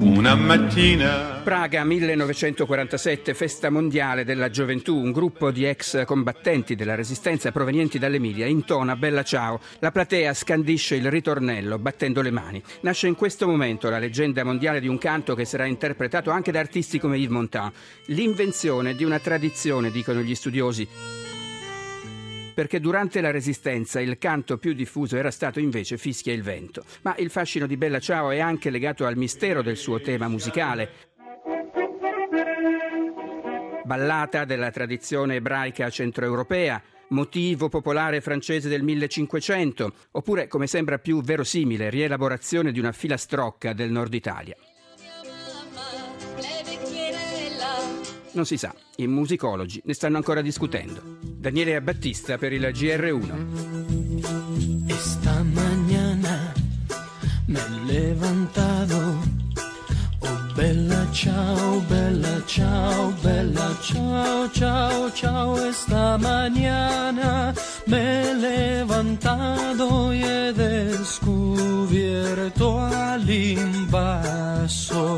Una mattina Praga 1947, festa mondiale della gioventù, un gruppo di ex combattenti della resistenza provenienti dall'Emilia intona Bella Ciao. La platea scandisce il ritornello battendo le mani. Nasce in questo momento la leggenda mondiale di un canto che sarà interpretato anche da artisti come Yves Montand. L'invenzione di una tradizione, dicono gli studiosi perché durante la Resistenza il canto più diffuso era stato invece Fischia il vento. Ma il fascino di Bella Ciao è anche legato al mistero del suo tema musicale. Ballata della tradizione ebraica centroeuropea, motivo popolare francese del 1500, oppure, come sembra più verosimile, rielaborazione di una filastrocca del nord Italia. Non si sa, i musicologi ne stanno ancora discutendo. Daniele Battista per il GR1. Esta mañana me levantado. Oh, bella ciao, bella ciao, bella ciao, ciao, ciao. Esta mañana me levantado y he descubierto al invasor.